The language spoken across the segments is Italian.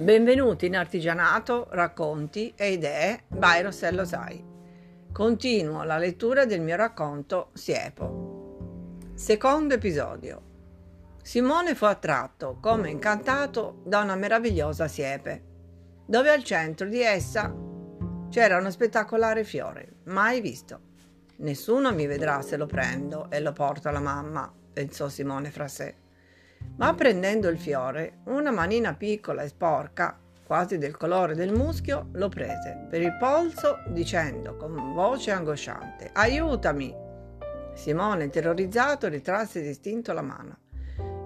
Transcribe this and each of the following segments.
Benvenuti in Artigianato, racconti e idee by Rossello Sai. Continuo la lettura del mio racconto Siepo. Secondo episodio. Simone fu attratto, come incantato, da una meravigliosa siepe, dove al centro di essa c'era uno spettacolare fiore, mai visto. Nessuno mi vedrà se lo prendo e lo porto alla mamma, pensò Simone fra sé. Ma prendendo il fiore, una manina piccola e sporca, quasi del colore del muschio, lo prese per il polso dicendo con voce angosciante Aiutami! Simone, terrorizzato, ritrasse distinto la mano.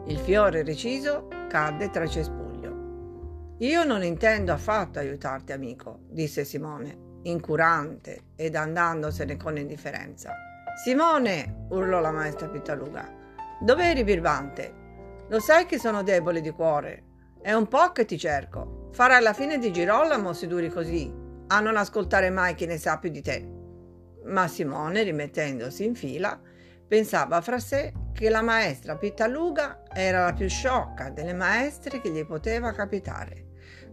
Il fiore reciso cadde tra i cespuglio. Io non intendo affatto aiutarti, amico, disse Simone, incurante ed andandosene con indifferenza. Simone! urlò la maestra Pittaluga. Dov'eri, birbante? Lo sai che sono debole di cuore. È un po' che ti cerco. Farai la fine di Girolamo se duri così, a non ascoltare mai chi ne sa più di te. Ma Simone, rimettendosi in fila, pensava fra sé che la maestra Pittaluga era la più sciocca delle maestre che gli poteva capitare,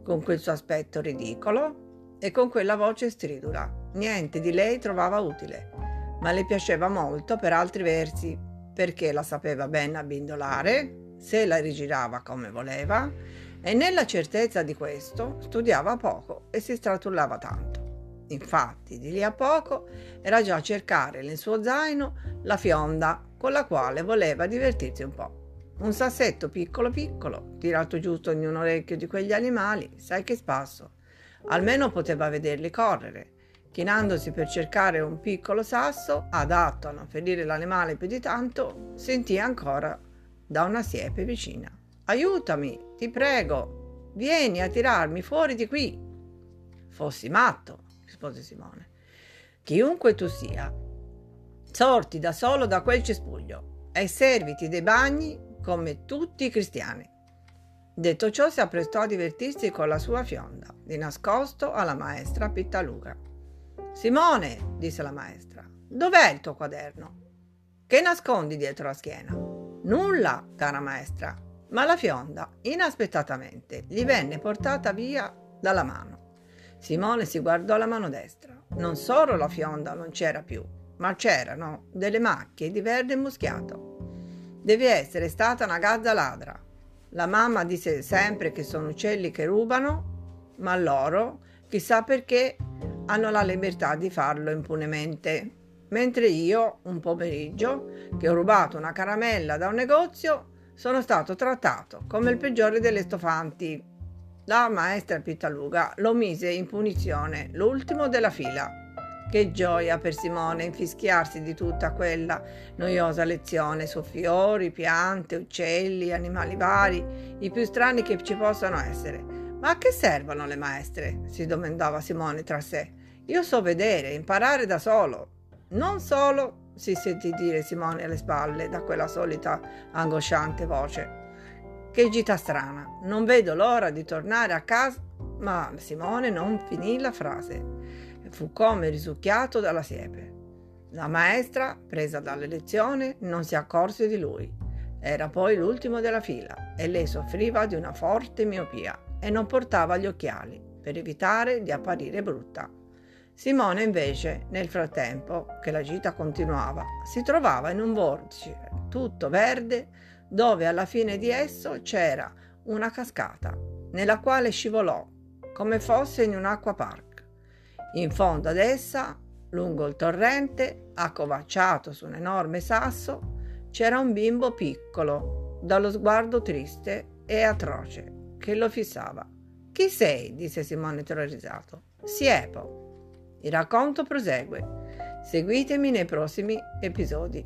con quel suo aspetto ridicolo e con quella voce stridula. Niente di lei trovava utile, ma le piaceva molto per altri versi, perché la sapeva ben abbindolare, se la rigirava come voleva e nella certezza di questo studiava poco e si stratullava tanto. Infatti, di lì a poco era già a cercare nel suo zaino la fionda con la quale voleva divertirsi un po'. Un sassetto piccolo piccolo, tirato giusto in un orecchio di quegli animali, sai che spasso. Almeno poteva vederli correre. Chinandosi per cercare un piccolo sasso, adatto a non ferire l'animale più di tanto, sentì ancora da una siepe vicina. Aiutami, ti prego, vieni a tirarmi fuori di qui. Fossi matto, rispose Simone. Chiunque tu sia, sorti da solo da quel cespuglio e serviti dei bagni come tutti i cristiani. Detto ciò, si apprestò a divertirsi con la sua fionda, di nascosto alla maestra Pittaluga. Simone, disse la maestra, dov'è il tuo quaderno? Che nascondi dietro la schiena? Nulla, cara maestra, ma la fionda inaspettatamente gli venne portata via dalla mano. Simone si guardò la mano destra. Non solo la fionda non c'era più, ma c'erano delle macchie di verde muschiato. Devi essere stata una gazza ladra. La mamma disse sempre che sono uccelli che rubano, ma loro, chissà perché, hanno la libertà di farlo impunemente mentre io, un pomeriggio, che ho rubato una caramella da un negozio, sono stato trattato come il peggiore delle stofanti. La maestra Pittaluga lo mise in punizione, l'ultimo della fila. Che gioia per Simone infischiarsi di tutta quella noiosa lezione su fiori, piante, uccelli, animali vari, i più strani che ci possano essere. Ma a che servono le maestre? si domandava Simone tra sé. Io so vedere, imparare da solo. Non solo, si sentì dire Simone alle spalle da quella solita angosciante voce. Che gita strana, non vedo l'ora di tornare a casa. Ma Simone non finì la frase. Fu come risucchiato dalla siepe. La maestra, presa dalle lezioni, non si accorse di lui. Era poi l'ultimo della fila e lei soffriva di una forte miopia e non portava gli occhiali per evitare di apparire brutta. Simone invece, nel frattempo che la gita continuava, si trovava in un vortice tutto verde dove alla fine di esso c'era una cascata nella quale scivolò come fosse in un acquapark. In fondo ad essa, lungo il torrente, accovacciato su un enorme sasso, c'era un bimbo piccolo, dallo sguardo triste e atroce, che lo fissava. Chi sei? disse Simone terrorizzato. Siepo. Il racconto prosegue. Seguitemi nei prossimi episodi.